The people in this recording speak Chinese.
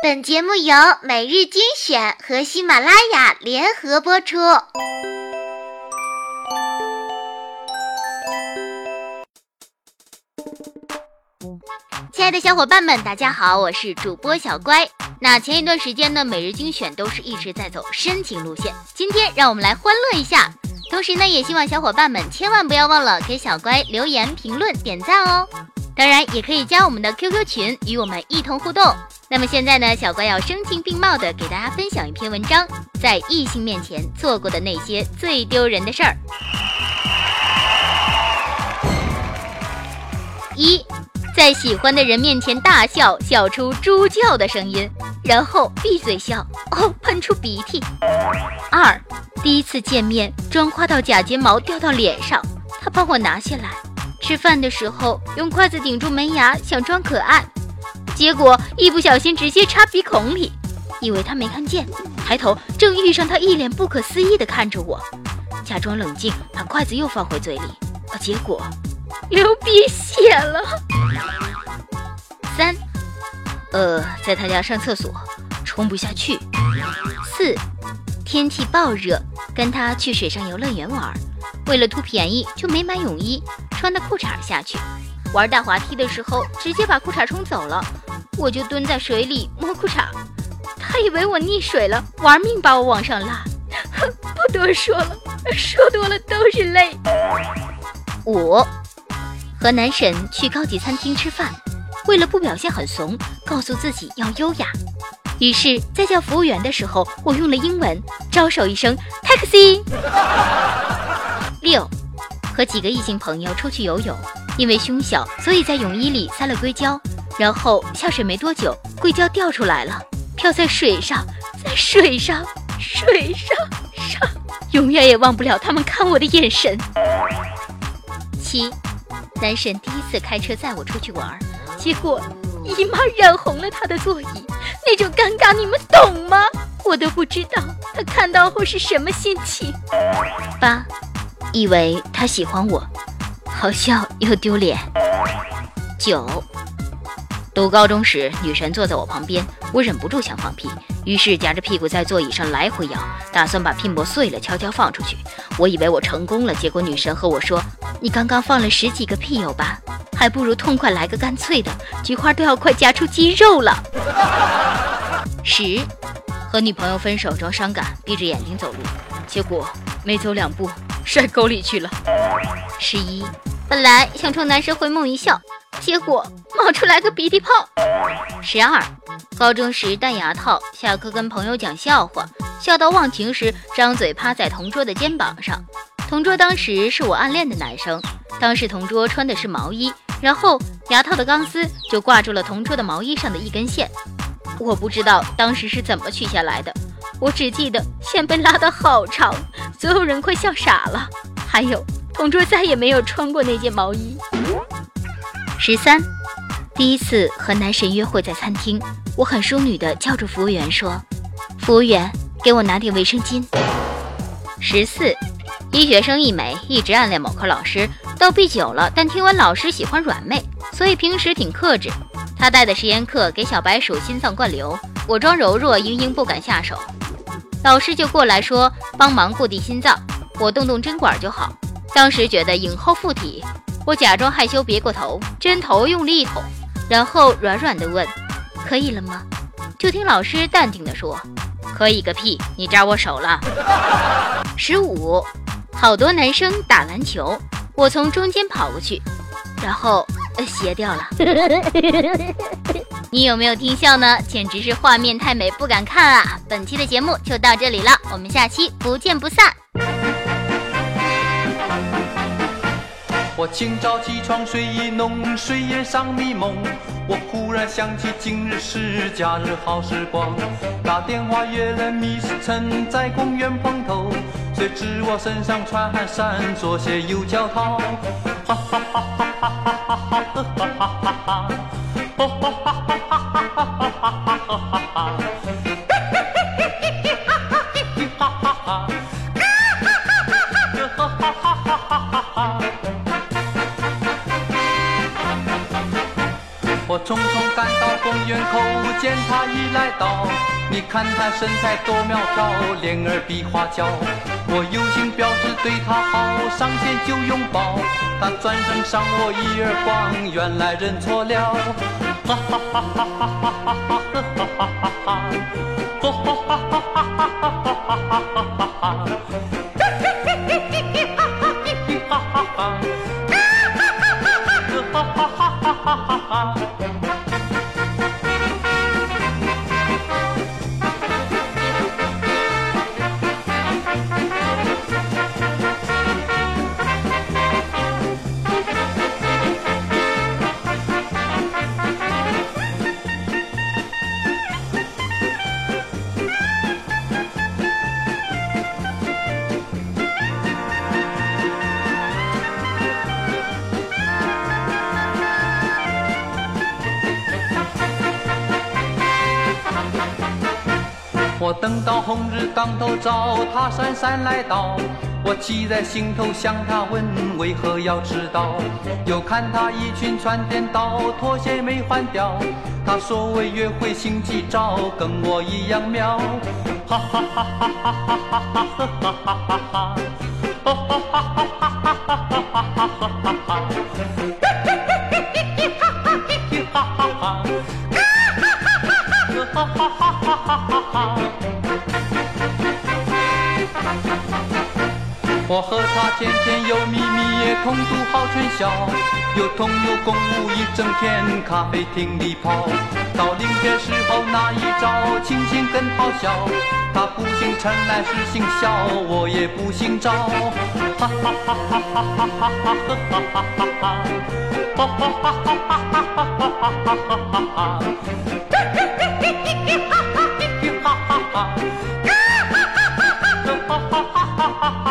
本节目由每日精选和喜马拉雅联合播出。亲爱的小伙伴们大家好我是主播小乖。那前一段时间呢每日精选都是一直在走深情路线。今天让我们来欢乐一下同时呢也希望小伙伴们千万不要忘了给小乖留言评论点赞哦。当然也可以加我们的 QQ 群与我们一同互动。那么现在呢，小乖要声情并茂的给大家分享一篇文章，在异性面前做过的那些最丢人的事儿。一，在喜欢的人面前大笑，笑出猪叫的声音，然后闭嘴笑，哦，喷出鼻涕。二，第一次见面，妆夸到假睫毛掉到脸上，他帮我拿下来，吃饭的时候用筷子顶住门牙想装可爱。结果一不小心直接插鼻孔里以为他没看见抬头正遇上他一脸不可思议的看着我假装冷静把筷子又放回嘴里啊结果流鼻血了。三呃在他家上厕所冲不下去。四天气暴热跟他去水上游乐园玩为了图便宜就没买泳衣穿的裤衩下去，玩大滑梯的时候直接把裤衩冲走了，我就蹲在水里摸裤衩。他以为我溺水了，玩命把我往上拉。哼，不多说了，说多了都是泪。五和男神去高级餐厅吃饭，为了不表现很怂，告诉自己要优雅。于是在叫服务员的时候，我用了英文，招手一声，taxi。六。和几个异性朋友出去游泳因为胸小所以在泳衣里塞了硅胶。然后下水没多久硅胶掉出来了漂在水上在水上水上上永远也忘不了他们看我的眼神。七男神第一次开车载我出去玩结果姨妈染红了他的座椅那种尴尬你们懂吗？我都不知道他看到后是什么心情。八以为他喜欢我，好笑又丢脸。九，读高中时，女神坐在我旁边，我忍不住想放屁，于是夹着屁股在座椅上来回摇，打算把屁膜碎了悄悄放出去。我以为我成功了，结果女神和我说：“你刚刚放了十几个屁有吧？还不如痛快来个干脆的，菊花都要快夹出肌肉了。”十，和女朋友分手装伤感，闭着眼睛走路，结果。没走两步，摔沟里去了。十一本来想冲男神回眸一笑结果冒出来个鼻涕泡。十二高中时戴牙套下课跟朋友讲笑话笑到忘情时张嘴趴在同桌的肩膀上。同桌当时是我暗恋的男生当时同桌穿的是毛衣然后牙套的钢丝就挂住了同桌的毛衣上的一根线。我不知道当时是怎么取下来的我只记得线被拉得好长，所有人快笑傻了。还有同桌再也没有穿过那件毛衣。十三，第一次和男神约会在餐厅，我很淑女的叫住服务员说：“服务员，给我拿点卫生巾。”十四，医学生一枚，一直暗恋某科老师，逗逼久了，但听闻老师喜欢软妹，所以平时挺克制。他带的实验课给小白鼠心脏灌流，我装柔弱，嘤嘤不敢下手。老师就过来说帮忙固定心脏我动动针管就好。当时觉得影后附体我假装害羞别过头针头用力一捅然后软软的问可以了吗？就听老师淡定的说可以个屁你扎我手了。十五好多男生打篮球我从中间跑过去然后鞋掉了，你有没有听笑呢？简直是画面太美不敢看啊！本期的节目就到这里了，我们下期不见不散。我清早起床睡意浓，睡眼上迷蒙。我忽然想起今日是假日好时光，打电话约了米斯陈在公园碰头。谁知我身上穿汗衫，左鞋右脚套。我匆匆赶到公园口，见他已来到。你看她身材多苗条，脸儿比花娇。我有心表示对她好，上前就拥抱，她转身赏我一耳光，原来认错了。哈哈哈哈哈哈哈哈哈哈哈哈！哈哈哈哈哈哈哈哈哈哈！嘿嘿嘿嘿嘿嘿哈哈哈哈哈！哈哈哈我等到红日当头照，他姗姗来到，我记在心头，向他问为何要迟到？又看他衣裙穿颠倒，拖鞋没换掉。他说为约会心急躁，跟我一样妙。哈哈哈哈哈哈哈哈哈哈哈哈哈！哈哈哈哈哈哈哈哈哈我和他甜甜又蜜蜜，也同度好春宵，又同游共舞一整天，咖啡厅里跑。到临别时候那一招，亲亲更好笑。他不姓陈来是姓肖，我也不姓赵。哈哈哈哈哈哈哈哈哈哈哈哈哈！哈哈哈哈哈哈哈哈哈哈哈哈！嘿嘿嘿嘿嘿嘿哈哈嘿嘿哈哈哈！哈哈哈哈哈哈哈哈哈哈哈！